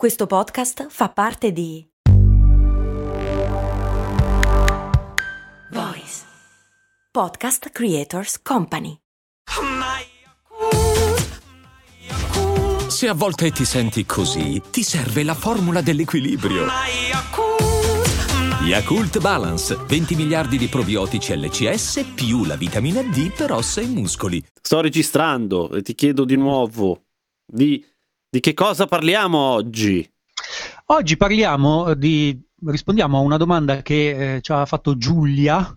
Questo podcast fa parte di Voice Podcast Creators Company. Se a volte ti senti così, ti serve la formula dell'equilibrio. Yakult Balance, 20 miliardi di probiotici LCS più la vitamina D per ossa e muscoli. Sto registrando e ti chiedo di nuovo di, di che cosa parliamo oggi. Oggi parliamo di, rispondiamo a una domanda che eh, ci ha fatto Giulia,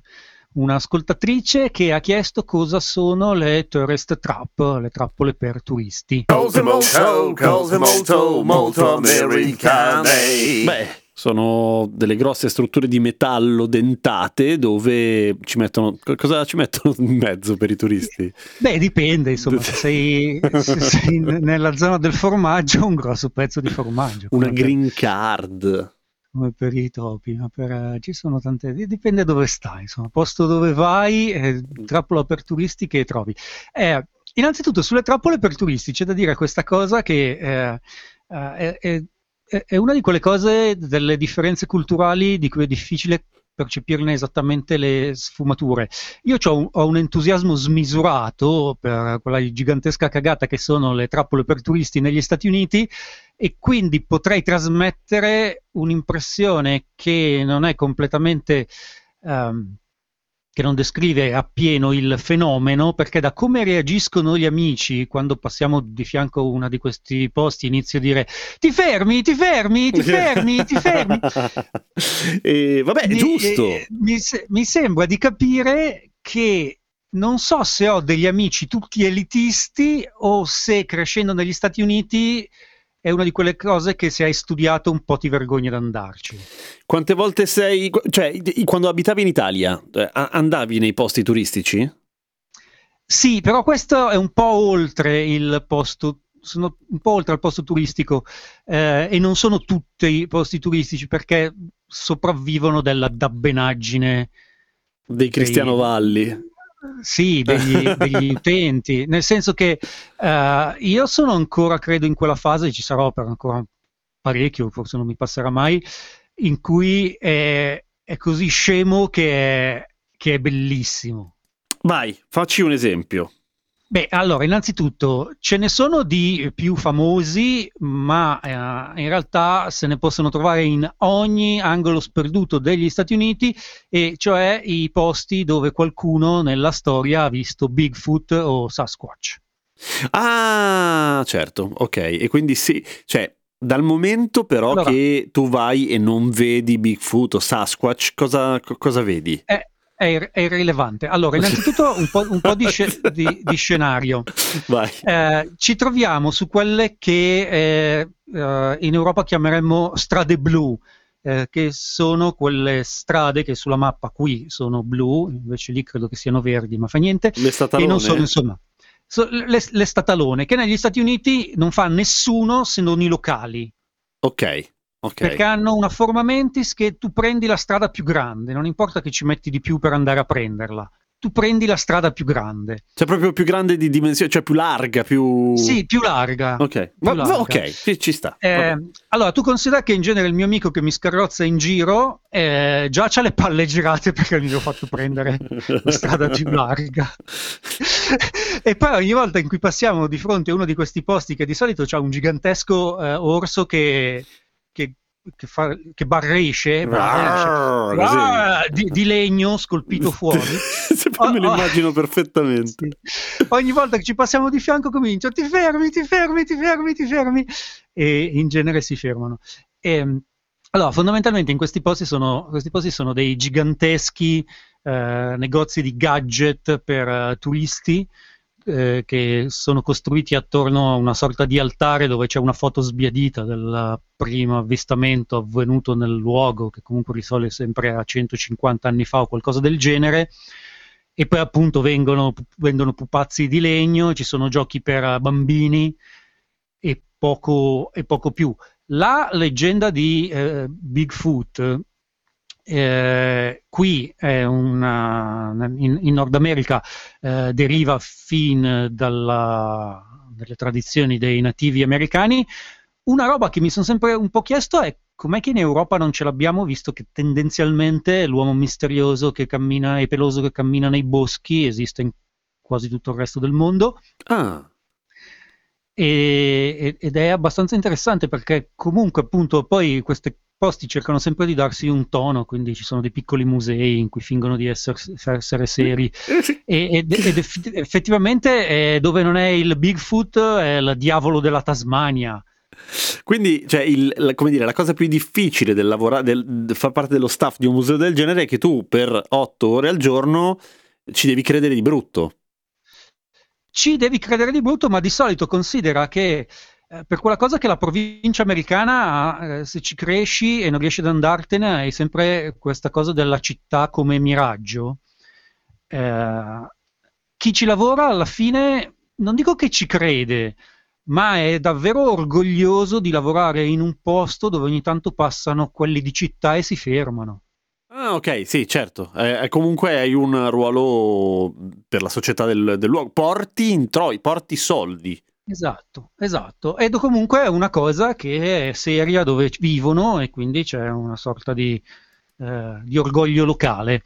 un'ascoltatrice che ha chiesto cosa sono le tourist trap, le trappole per turisti. Cose molto, cose molto, molto americane. Beh, sono delle grosse strutture di metallo dentate dove ci mettono. Cosa ci mettono in mezzo per i turisti? Beh, dipende, insomma, se sei, se sei nella zona del formaggio, un grosso pezzo di formaggio. Una come per- green card. come per i topi, ma per, ci sono tante, di- dipende dove stai, insomma, posto dove vai, eh, trappola per turisti che trovi. Eh, innanzitutto sulle trappole per turisti c'è da dire questa cosa che eh, eh, è, è- è una di quelle cose delle differenze culturali di cui è difficile percepirne esattamente le sfumature. Io un, ho un entusiasmo smisurato per quella gigantesca cagata che sono le trappole per turisti negli Stati Uniti e quindi potrei trasmettere un'impressione che non è completamente ehm, che non descrive appieno il fenomeno, perché da come reagiscono gli amici quando passiamo di fianco a uno di questi posti, inizio a dire ti fermi, ti fermi, ti fermi, ti fermi. e vabbè, è Mi- giusto. eh, Mi, mi sembra di capire che non so se ho degli amici tutti elitisti o se crescendo negli Stati Uniti è una di quelle cose che se hai studiato un po' ti vergogni ad andarci. Quante volte sei. cioè, quando abitavi in Italia, eh, andavi nei posti turistici? Sì, però questo è un po' oltre il posto, sono un po' oltre il posto turistico eh, e non sono tutti i posti turistici perché sopravvivono della dabbenaggine Dei Cristiano Dei- Valli. Sì, degli, degli utenti, nel senso che eh, io sono ancora, credo, in quella fase, ci sarò per ancora parecchio, forse non mi passerà mai, in cui è, è così scemo che è, che è bellissimo. Vai, facci un esempio. Beh, allora, innanzitutto ce ne sono di più famosi, ma eh, in realtà se ne possono trovare in ogni angolo sperduto degli Stati Uniti, e cioè i posti dove qualcuno nella storia ha visto Bigfoot o Sasquatch. Ah, certo, ok. E quindi sì, cioè, dal momento però Allora- che tu vai e non vedi Bigfoot o Sasquatch, cosa, co- cosa vedi? È, è ir- è irrilevante. Allora, innanzitutto un po', un po' di, sce- di- di scenario. Eh, ci troviamo su quelle che eh, eh, in Europa chiameremmo strade blu, eh, che sono quelle strade che sulla mappa qui sono blu, invece lì credo che siano verdi, ma fa niente, Le e statalone? non sono insomma so- le, le statalone, che negli Stati Uniti non fa nessuno se non i locali. Ok, ok. Perché hanno una forma mentis che tu prendi la strada più grande, non importa che ci metti di più per andare a prenderla, tu prendi la strada più grande. Cioè proprio più grande di dimensione, cioè più larga, più... Sì, più larga. Ok, più va- larga. ok, ci, ci sta. Eh, allora, tu considera che in genere il mio amico che mi scarrozza in giro eh, già c'ha le palle girate perché gli ho fatto prendere la strada più larga. e poi ogni volta in cui passiamo di fronte a uno di questi posti che di solito c'ha un gigantesco eh, orso che, che, che, fa, che barresce, barresce, Arr, così. ah, di, di legno scolpito fuori. Se poi me lo oh. immagino perfettamente. Sì. Ogni volta che ci passiamo di fianco comincio ti fermi, ti fermi, ti fermi, ti fermi e in genere si fermano. Ehm, allora, fondamentalmente in questi posti sono, questi posti sono dei giganteschi eh, negozi di gadget per eh, turisti eh, che sono costruiti attorno a una sorta di altare dove c'è una foto sbiadita del primo avvistamento avvenuto nel luogo, che comunque risale sempre a 150 anni fa o qualcosa del genere e poi appunto vengono, vendono pupazzi di legno, ci sono giochi per bambini e poco, e poco più. La leggenda di eh, Bigfoot eh, qui è una, in, in Nord America eh, deriva fin dalla, dalle tradizioni dei nativi americani, una roba che mi sono sempre un po' chiesto è com'è che in Europa non ce l'abbiamo, visto che tendenzialmente l'uomo misterioso che cammina e peloso che cammina nei boschi esiste in quasi tutto il resto del mondo. Ah, E- ed è abbastanza interessante perché comunque appunto poi questi posti cercano sempre di darsi un tono, quindi ci sono dei piccoli musei in cui fingono di essere, essere seri e- ed, ed eff- effettivamente eh, dove non è il Bigfoot è il diavolo della Tasmania. Quindi, cioè, il- la, come dire, la cosa più difficile del lavorare, del, del far parte dello staff di un museo del genere è che tu per otto ore al giorno ci devi credere di brutto. Ci devi credere di brutto, ma di solito considera che eh, per quella cosa che la provincia americana eh, se ci cresci e non riesci ad andartene, hai sempre questa cosa della città come miraggio. Eh, chi ci lavora alla fine, non dico che ci crede, ma è davvero orgoglioso di lavorare in un posto dove ogni tanto passano quelli di città e si fermano. Ah, ok, sì, certo. Eh, eh, comunque hai un ruolo per la società del, del luogo. Porti introi, porti soldi. Esatto, esatto. Ed comunque è una cosa che è seria dove vivono e quindi c'è una sorta di, eh, di orgoglio locale.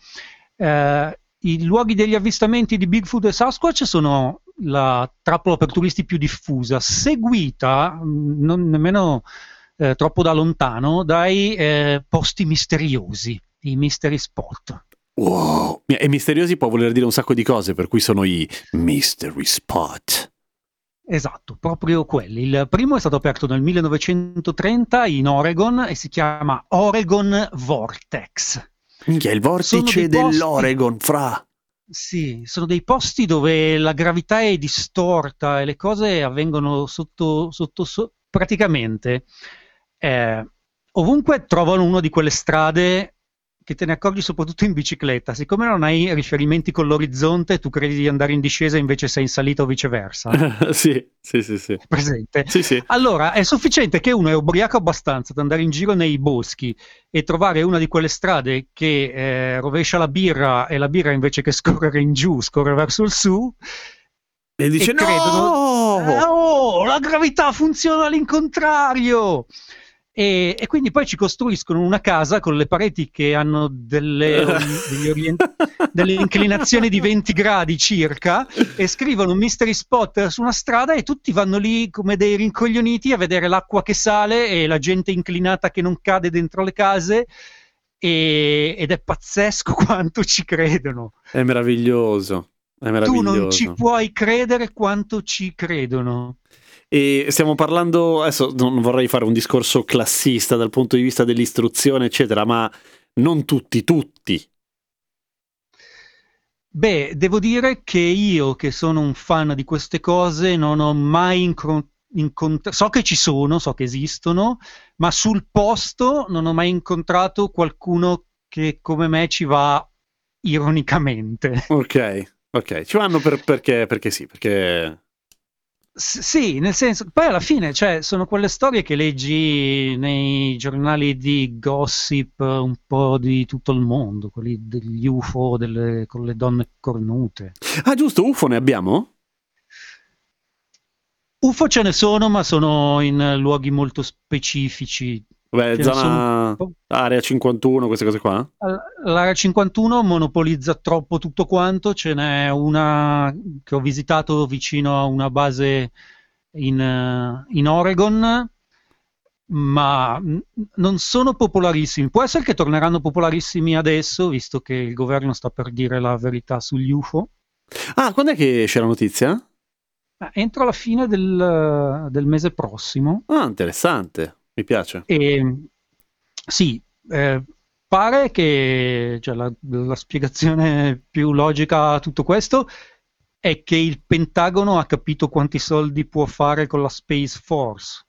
Eh, I luoghi degli avvistamenti di Bigfoot e Sasquatch sono la trappola per turisti più diffusa, seguita mh, non nemmeno eh, troppo da lontano dai eh, posti misteriosi, i mystery spot. Wow. E misteriosi può voler dire un sacco di cose, per cui sono i mystery spot. Esatto, proprio quelli. Il primo è stato aperto nel 1930 in Oregon e si chiama Oregon Vortex. Minchia, il Sono vortice posti- dell'Oregon, fra. Sì, sono dei posti dove la gravità è distorta e le cose avvengono sotto, sotto, so- praticamente eh, ovunque trovano una di quelle strade che te ne accorgi soprattutto in bicicletta. Siccome non hai riferimenti con l'orizzonte, tu credi di andare in discesa invece sei in salita o viceversa. sì, sì, sì, sì. Presente? Sì, sì. Allora, è sufficiente che uno è ubriaco abbastanza da andare in giro nei boschi e trovare una di quelle strade che eh, rovescia la birra e la birra invece che scorrere in giù scorre verso il su. E dice e credono- no! Eh, oh, la gravità funziona all'incontrario! E, e quindi poi ci costruiscono una casa con le pareti che hanno delle, degli orient- delle inclinazioni di 20 gradi circa e scrivono un mystery spot su una strada e tutti vanno lì come dei rincoglioniti a vedere l'acqua che sale e la gente inclinata che non cade dentro le case e- ed è pazzesco quanto ci credono. È meraviglioso. È Tu meraviglioso. non ci puoi credere quanto ci credono. E stiamo parlando, adesso non vorrei fare un discorso classista dal punto di vista dell'istruzione, eccetera, ma non tutti, tutti. Beh, devo dire che io, che sono un fan di queste cose, non ho mai incontrato, so che ci sono, so che esistono, ma sul posto non ho mai incontrato qualcuno che come me ci va ironicamente. Ok, ok. Ci vanno per- perché, perché sì, perché... S- sì, nel senso, poi alla fine, cioè, sono quelle storie che leggi nei giornali di gossip un po' di tutto il mondo, quelli degli UFO delle- con le donne cornute. Ah, giusto, UFO ne abbiamo? UFO ce ne sono, ma sono in luoghi molto specifici. Beh, zona sono area 51, queste cose qua? L'area 51 monopolizza troppo tutto quanto, ce n'è una che ho visitato vicino a una base in, eh, in Oregon, ma non sono popolarissimi. Può essere che torneranno popolarissimi adesso, visto che il governo sta per dire la verità sugli UFO. Ah, quando è che c'è la notizia? Ma entro la fine del, del mese prossimo. Ah, interessante, mi piace. E, sì, eh, pare che cioè, la, la spiegazione più logica a tutto questo è che il Pentagono ha capito quanti soldi può fare con la Space Force.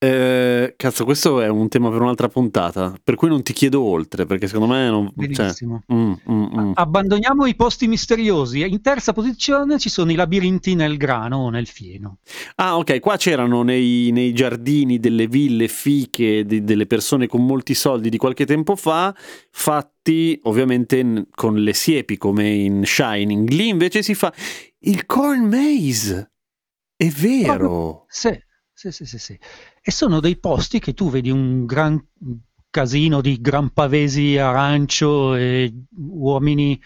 Eh, cazzo, questo è un tema per un'altra puntata, per cui non ti chiedo oltre, perché secondo me non... Cioè, mm, mm, mm. Abbandoniamo i posti misteriosi. In terza posizione ci sono i labirinti nel grano o nel fieno. Ah, ok, qua c'erano nei, nei giardini delle ville fiche di- delle persone con molti soldi di qualche tempo fa, fatti ovviamente con le siepi come in Shining. Lì invece si fa il corn maze. È vero. Sì, Sì, sì, sì, sì. E sono dei posti che tu vedi un gran casino di gran pavesi arancio e uomini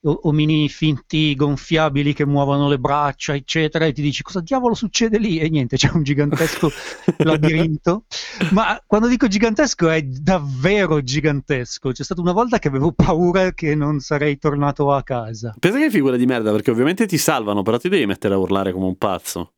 omini finti gonfiabili che muovono le braccia, eccetera, e ti dici cosa diavolo succede lì? E niente, c'è un gigantesco labirinto. Ma quando dico gigantesco è davvero gigantesco. C'è stata una volta che avevo paura che non sarei tornato a casa. Pensa che figura di merda, perché ovviamente ti salvano, però ti devi mettere a urlare come un pazzo.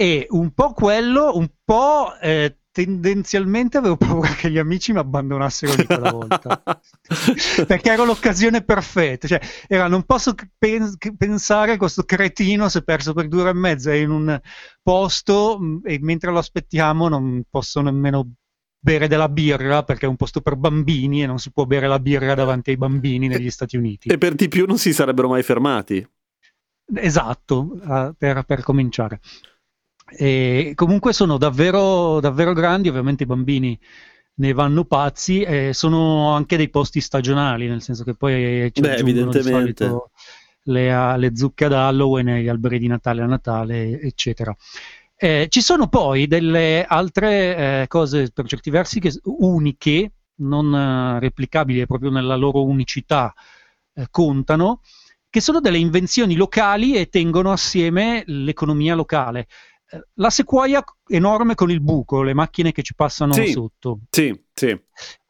E un po' quello, un po' eh, tendenzialmente avevo paura che gli amici mi abbandonassero di quella volta. Perché era l'occasione perfetta cioè era non posso pen- pensare questo cretino si è perso per due ore e mezza in un posto mm, e mentre lo aspettiamo non posso nemmeno bere della birra perché è un posto per bambini e non si può bere la birra davanti ai bambini negli Stati Uniti. e per di più non si sarebbero mai fermati. Esatto uh, per, per cominciare e comunque sono davvero, davvero grandi, ovviamente i bambini ne vanno pazzi e sono anche dei posti stagionali, nel senso che poi ci Beh, evidentemente. Le, le, zucche ad Halloween, gli alberi di Natale a Natale, eccetera. Eh, ci sono poi delle altre eh, cose per certi versi che, uniche, non uh, replicabili proprio nella loro unicità, eh, contano, che sono delle invenzioni locali e tengono assieme l'economia locale la sequoia enorme con il buco, le macchine che ci passano sì, sotto. Sì, sì.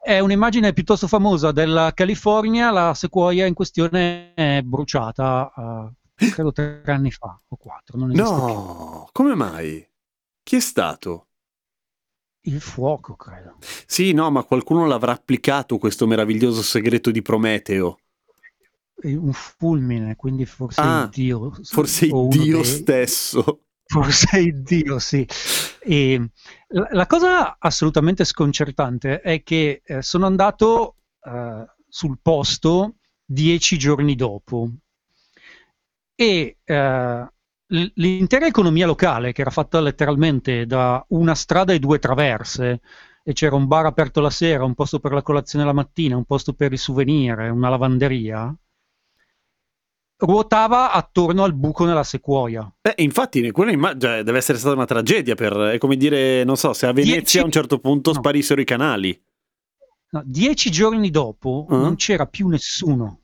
È un'immagine piuttosto famosa della California, la sequoia in questione è bruciata, uh, credo tre anni fa o quattro. Non no, più. come mai? Chi è stato? Il fuoco, credo. Sì, no, ma qualcuno l'avrà applicato questo meraviglioso segreto di Prometeo. Un fulmine, quindi forse ah, Dio. Forse il Dio stesso forse Dio, sì. E la, la, cosa assolutamente sconcertante è che eh, sono andato eh, sul posto dieci giorni dopo e eh, l'intera economia locale, che era fatta letteralmente da una strada e due traverse, e c'era un bar aperto la sera, un posto per la colazione la mattina, un posto per i souvenir, una lavanderia, ruotava attorno al buco nella sequoia. Eh, infatti, quella immag- cioè, deve essere stata una tragedia per, è come dire, non so, se a Venezia dieci... a un certo punto no. sparissero i canali. No, dieci giorni dopo uh-huh. non c'era più nessuno.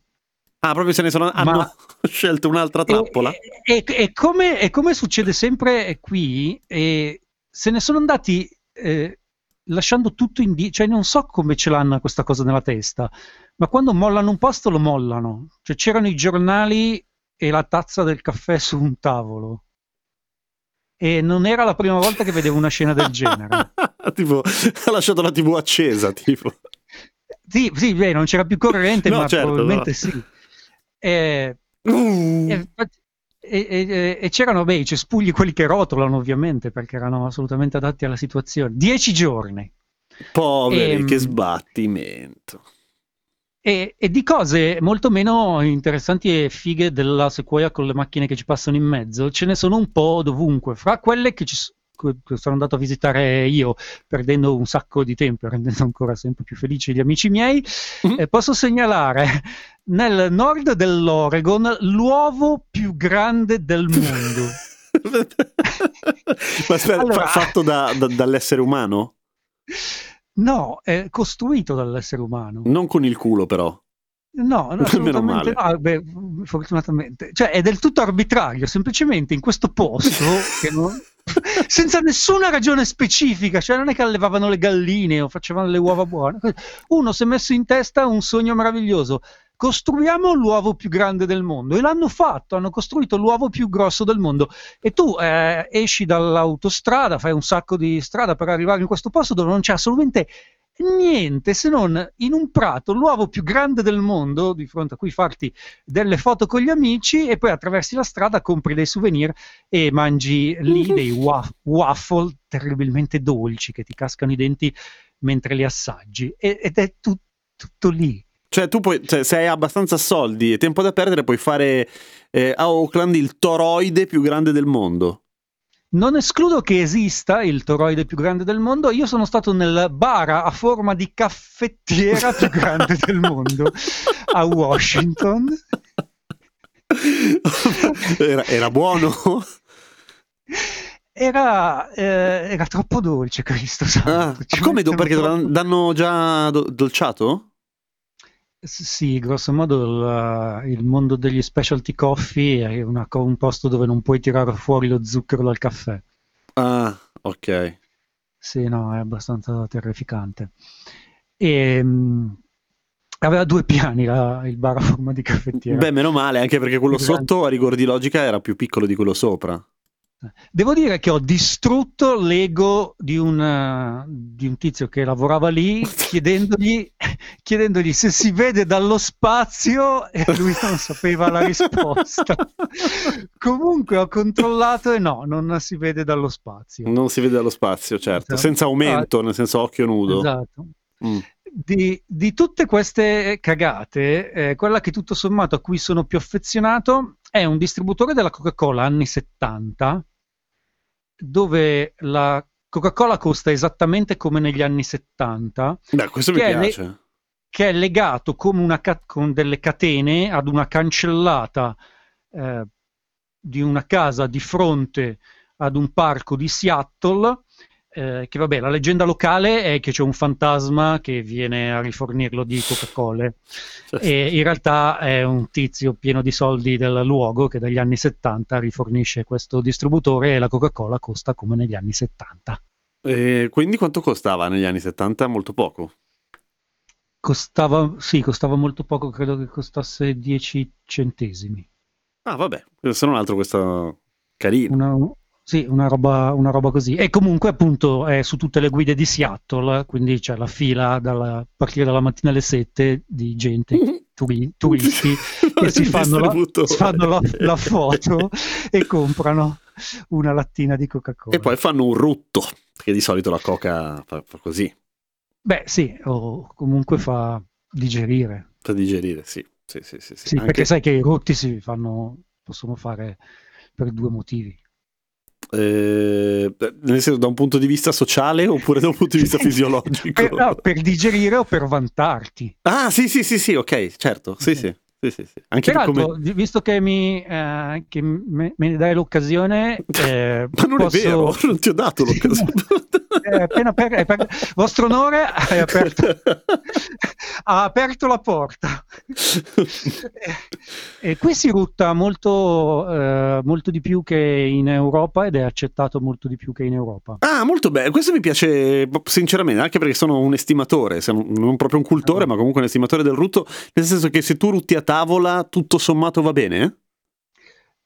Ah, proprio se ne sono Ma... hanno scelto un'altra trappola. E, e, e, come, e, come, succede sempre qui, se ne sono andati eh, lasciando tutto indietro, cioè non so come ce l'hanno questa cosa nella testa, ma quando mollano un posto lo mollano. Cioè c'erano i giornali e la tazza del caffè su un tavolo. E non era la prima volta che vedevo una scena del genere. tipo, ha lasciato la TV accesa, tipo. Sì, sì beh, non c'era più corrente, no, ma certo, probabilmente no. sì. E, uh. e, e, e, c'erano beh, i cespugli, quelli che rotolano ovviamente, perché erano assolutamente adatti alla situazione. Dieci giorni. Poveri, e, che sbattimento. E, e, di cose molto meno interessanti e fighe della Sequoia con le macchine che ci passano in mezzo, ce ne sono un po' dovunque. Fra quelle che, ci, sono andato a visitare io, perdendo un sacco di tempo rendendo ancora sempre più felici gli amici miei, mm-hmm. eh, posso segnalare nel nord dell'Oregon l'uovo più grande del mondo. Ma aspetta, allora, fatto da, da, dall'essere umano? No, è costruito dall'essere umano. Non con il culo, però. No, no assolutamente no. Beh, fortunatamente. Cioè, è del tutto arbitrario, semplicemente in questo posto, non... senza nessuna ragione specifica, cioè non è che allevavano le galline o facevano le uova buone. Uno si è messo in testa un sogno meraviglioso. Costruiamo l'uovo più grande del mondo. E l'hanno fatto, hanno costruito l'uovo più grosso del mondo. E tu eh, esci dall'autostrada, fai un sacco di strada per arrivare in questo posto dove non c'è assolutamente niente se non in un prato l'uovo più grande del mondo di fronte a cui farti delle foto con gli amici e poi attraversi la strada, compri dei souvenir e mangi lì dei wa- waffle terribilmente dolci che ti cascano i denti mentre li assaggi. Ed è tu- tutto lì. Cioè, tu puoi, cioè, se hai abbastanza soldi e tempo da perdere, puoi fare eh, a Oakland il toroide più grande del mondo. Non escludo che esista il toroide più grande del mondo. Io sono stato nel bar a forma di caffettiera più grande del mondo a Washington. Era, era buono? Era, eh, era troppo dolce, Cristo Ah, santo. Ci come perché troppo- danno già do- dolciato? Sì, grosso modo il, il mondo degli specialty coffee è una un posto dove non puoi tirare fuori lo zucchero dal caffè. Ah, ok. Sì, no, è abbastanza terrificante. E, mh, aveva due piani la- il bar a forma di caffettiera. Beh, meno male, anche perché quello sotto, a rigor di logica, era più piccolo di quello sopra. Devo dire che ho distrutto l'ego di un, eh, di un tizio che lavorava lì chiedendogli, chiedendogli se si vede dallo spazio e lui non sapeva la risposta. Comunque ho controllato e no, non si vede dallo spazio. Non si vede dallo spazio, certo. Esatto. Senza aumento, nel senso occhio nudo. Esatto. Mm. Di, di tutte queste cagate, eh, quella che tutto sommato a cui sono più affezionato è un distributore della Coca-Cola anni 70, dove la Coca-Cola costa esattamente come negli anni 70, Beh, questo mi è le- piace. che è legato come una ca- con delle catene ad una cancellata eh, di una casa di fronte ad un parco di Seattle. Eh, che vabbè, la leggenda locale è che c'è un fantasma che viene a rifornirlo di Coca-Cola e in realtà è un tizio pieno di soldi del luogo che dagli anni 70 rifornisce questo distributore e la Coca-Cola costa come negli anni 70. E quindi quanto costava negli anni 70? Molto poco. Costava, sì, costava molto poco, credo che costasse 10 centesimi. Ah, vabbè, se non altro questa carina. Una, sì, una roba, una roba così. E comunque, appunto, è su tutte le guide di Seattle, quindi c'è la fila a partire dalla mattina alle 7 di gente, turi- turisti, che si fanno, la, si fanno la, la foto e comprano una lattina di Coca-Cola. E poi fanno un rutto, perché di solito la coca fa, fa così, Beh, sì, o comunque fa digerire. per digerire, sì. Sì, sì, sì, sì. Sì, Anche- perché sai che i rotti si fanno, possono fare per due motivi. Eh, nel senso, da un punto di vista sociale oppure da un punto di vista fisiologico? Per, no, per digerire o per vantarti. Ah, sì, sì, sì, sì, ok, certo. Sì, sì. sì, sì, sì. Anche Peraltro, come... vi- visto che, mi, eh, che me, ne dai l'occasione, eh, Ma non posso- è vero, non ti ho dato l'occasione. eh, appena per, è per- vostro onore hai aperto, ha aperto la porta. E, qui si rutta molto, eh, molto di più che in Europa ed è accettato molto di più che in Europa. Ah, molto bello. Questo mi piace sinceramente, anche perché sono un estimatore, se non proprio un cultore, Ah. ma comunque un estimatore del rutto, nel senso che se tu rutti a tavola, tutto sommato va bene?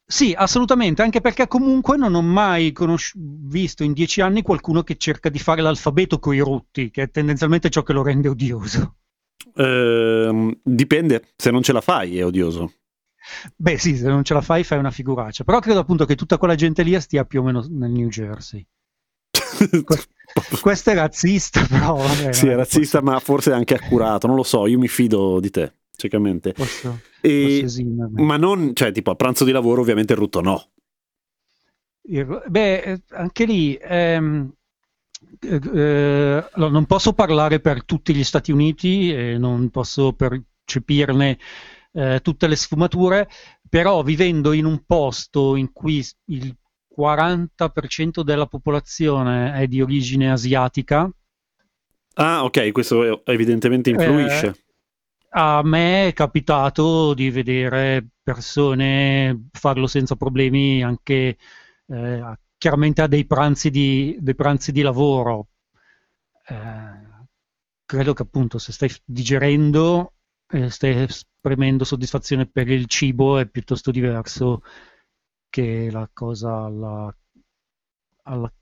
Sì, assolutamente, anche perché comunque non ho mai conosci- visto in dieci anni qualcuno che cerca di fare l'alfabeto coi rutti, che è tendenzialmente ciò che lo rende odioso. Ehm, dipende, se non ce la fai è odioso. Beh, sì, se non ce la fai, fai una figuraccia. Però credo appunto che tutta quella gente lì stia più o meno nel New Jersey. Questo è razzista, però. Vabbè, sì, è razzista, ma forse anche accurato, non lo so, io mi fido di te, ciecamente. Posso, posso E- esimermi. ma non, cioè, tipo a pranzo di lavoro ovviamente il rutto no. Il- Beh, eh, anche lì ehm, eh, eh, allora, non posso parlare per tutti gli Stati Uniti e non posso percepirne eh, tutte le sfumature, però vivendo in un posto in cui il 40% della popolazione è di origine asiatica, Ah, ok, questo evidentemente influisce. Eh, a me è capitato di vedere persone farlo senza problemi anche eh, chiaramente a dei pranzi di, dei pranzi di lavoro. Eh, credo che appunto se stai digerendo e stai esprimendo soddisfazione per il cibo è piuttosto diverso che la cosa alla, alla-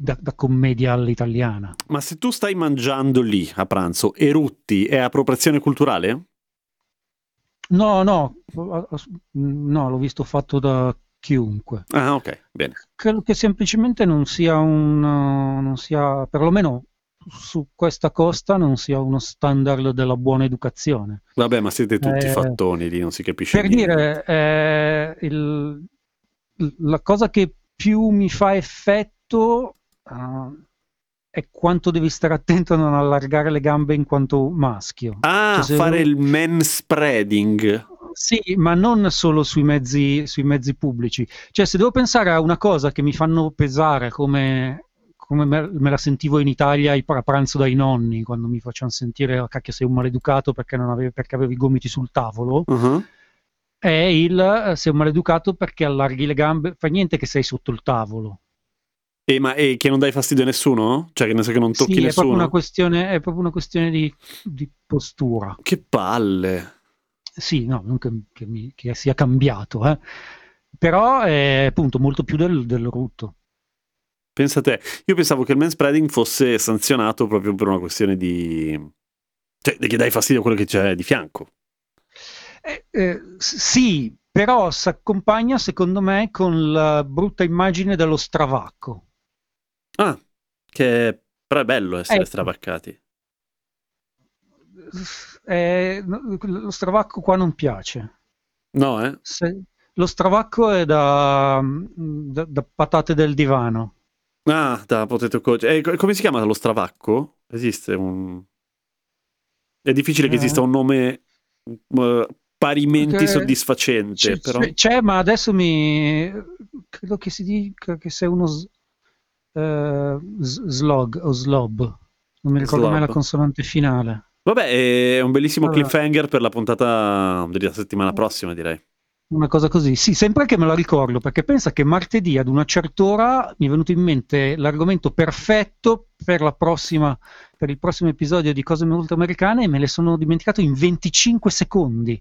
da, da commedia all'italiana. Ma se tu stai mangiando lì a pranzo e rutti, è appropriazione culturale? No, no, no, l'ho visto fatto da chiunque. Ah, ok, bene. Credo che semplicemente non sia un, non sia, perlomeno su questa costa, non sia uno standard della buona educazione. Vabbè, ma siete tutti Eh, fattoni lì, non si capisce Per niente. dire, eh, il- la cosa che più mi fa effetto uh, è quanto devi stare attento a non allargare le gambe in quanto maschio. Ah, Cioè, fare uno- il man spreading. Sì, ma non solo sui mezzi, sui mezzi pubblici. Cioè, se devo pensare a una cosa che mi fanno pesare come, come me, me la sentivo in Italia a pranzo dai nonni, quando mi facevano sentire, oh, cacchio, sei un maleducato perché, non avevi, perché avevi i gomiti sul tavolo, Uh-huh. è il eh, sei un maleducato perché allarghi le gambe, fa niente che sei sotto il tavolo. E, ma e che non dai fastidio a nessuno? Cioè, che ne so che non tocchi Sì, è proprio nessuno? una questione, è proprio una questione di, di postura. Che palle. Sì, no, non che, che mi- che sia cambiato, eh. Però è appunto molto più del, del rutto. Pensa te. Io pensavo che il manspreading fosse sanzionato proprio per una questione di... Cioè, che dai fastidio a quello che c'è di fianco. Eh, eh, sì, però si accompagna secondo me con la brutta immagine dello stravacco. Ah, che però è bello essere Ecco. stravaccati. Eh, no, lo stravacco qua non piace. No, eh? Se- lo stravacco è da, da- da patate del divano. Ah, da Potato Coach. Eh, co- come si chiama lo stravacco? Esiste un... È difficile che Eh. esista un nome eh, parimenti Eh, soddisfacente, C'è, però... c'è- ma adesso mi credo che si dica che sei uno s- eh, s- slog o slob. Non mi ricordo mai Slob. la consonante finale. Vabbè, è un bellissimo Allora. cliffhanger per la puntata della settimana prossima, direi. Una cosa così, sì, sempre che me la ricordo, perché pensa che martedì ad una certa ora mi è venuto in mente l'argomento perfetto per, la prossima, per il prossimo episodio di Cose Molto Americane e me le sono dimenticato in 25 secondi.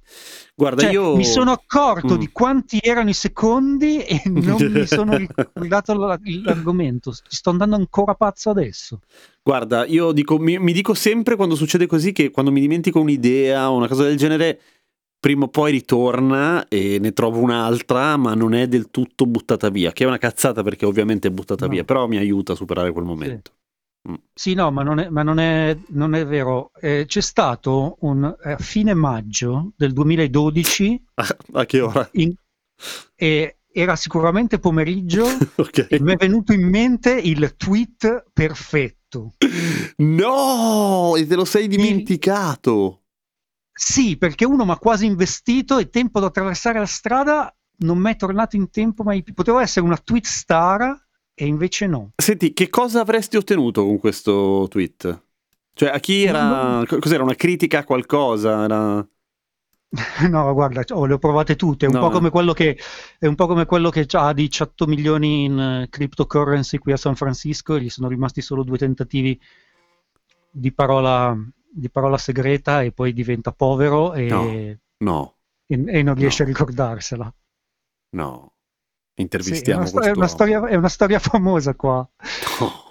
Guarda, Cioè, io... mi sono accorto Mm. di quanti erano i secondi e non mi sono ricordato la- l'argomento. Ci sto andando ancora pazzo adesso. Guarda, io dico, mi, mi dico sempre quando succede così che quando mi dimentico un'idea o una cosa del genere, prima o poi ritorna e ne trovo un'altra, ma non è del tutto buttata via, che è una cazzata perché ovviamente è buttata No. via, però mi aiuta a superare quel momento. Sì, no, ma non è, ma non è, non è vero. Eh, c'è stato un, a fine maggio del 2012 A, che ora? in- e era sicuramente pomeriggio ok. e mi è venuto in mente il tweet perfetto. No, e te lo sei dimenticato. Sì, perché uno mi ha quasi investito e tempo da attraversare la strada non mi è tornato in tempo mai più. Poteva essere una tweet star e invece no. Senti, che cosa avresti ottenuto con questo tweet? Cioè, a chi era... co- Cos'era? Una critica a qualcosa? Era... No, guarda, oh, le ho provate tutte. È un, No. po' come quello che, è un po' come quello che ha 18 milioni in eh, cryptocurrency qui a San Francisco e gli sono rimasti solo due tentativi di parola, di parola segreta e poi diventa povero e, No. e- No, e non riesce No. a ricordarsela. no. Sì, è, Intervistiamo una, sto- è questo... una storia, è una storia famosa qua. No.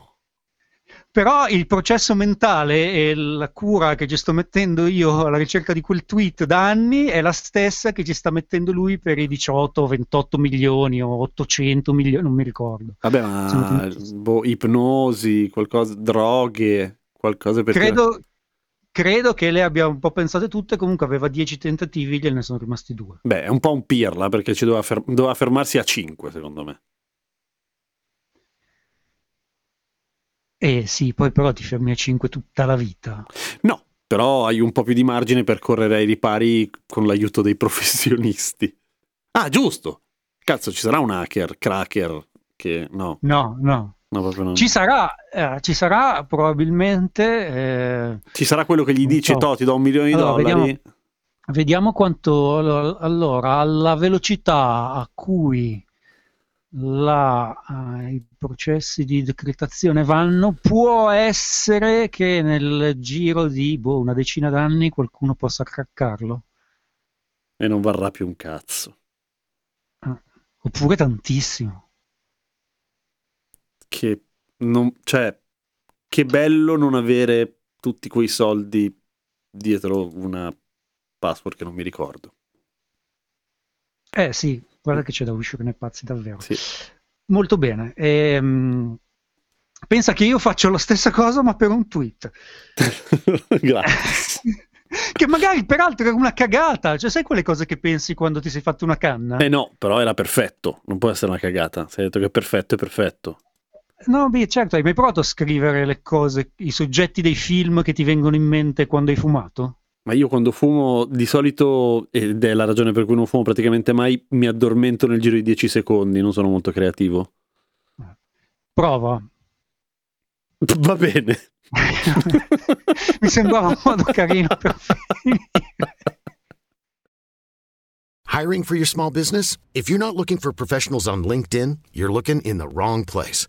Però il processo mentale e la cura che ci sto mettendo io alla ricerca di quel tweet da anni è la stessa che ci sta mettendo lui per i 18 o 28 milioni o 800 milioni, non mi ricordo. Vabbè, ma boh, ipnosi, qualcosa, droghe, qualcosa per Credo, credo che le abbia un po' pensate tutte, comunque aveva 10 tentativi, gliene sono rimasti due. Beh, è un po' un pirla perché ci doveva, fer- doveva fermarsi a 5, secondo me. Eh sì, poi però ti fermi a 5 tutta la vita. No, però hai un po' più di margine per correre ai ripari con l'aiuto dei professionisti. Ah, giusto! Cazzo, ci sarà un hacker, cracker, che no, No, no. No no. Ci sarà, eh, ci sarà probabilmente... eh, Ci sarà quello che gli dice, so. to, ti do un milione di Allora, dollari. Vediamo quanto allora, alla velocità a cui la, eh, i processi di decretazione vanno, può essere che nel giro di boh, una decina d'anni qualcuno possa craccarlo, E non varrà più un cazzo. oppure tantissimo. Che non, cioè, che bello non avere tutti quei soldi dietro una password che non mi ricordo. Eh sì, guarda che c'è da uscirne pazzi davvero. Sì. Molto bene. Ehm, pensa che io faccio la stessa cosa ma per un tweet. Grazie. che magari peraltro era una cagata, cioè sai quelle cose che pensi quando ti sei fatto una canna? Eh no, però era perfetto, non può essere una cagata. Se hai detto che è perfetto, è perfetto. No, beh, certo, hai mai provato a scrivere le cose, i soggetti dei film che ti vengono in mente quando hai fumato? Ma io quando fumo di solito, ed è la ragione per cui non fumo praticamente mai, mi addormento nel giro di 10 secondi, non sono molto creativo. Prova. Va bene. Mi sembrava un modo carino per finire. Hiring for your small business? If you're not looking for professionals on LinkedIn, you're looking in the wrong place.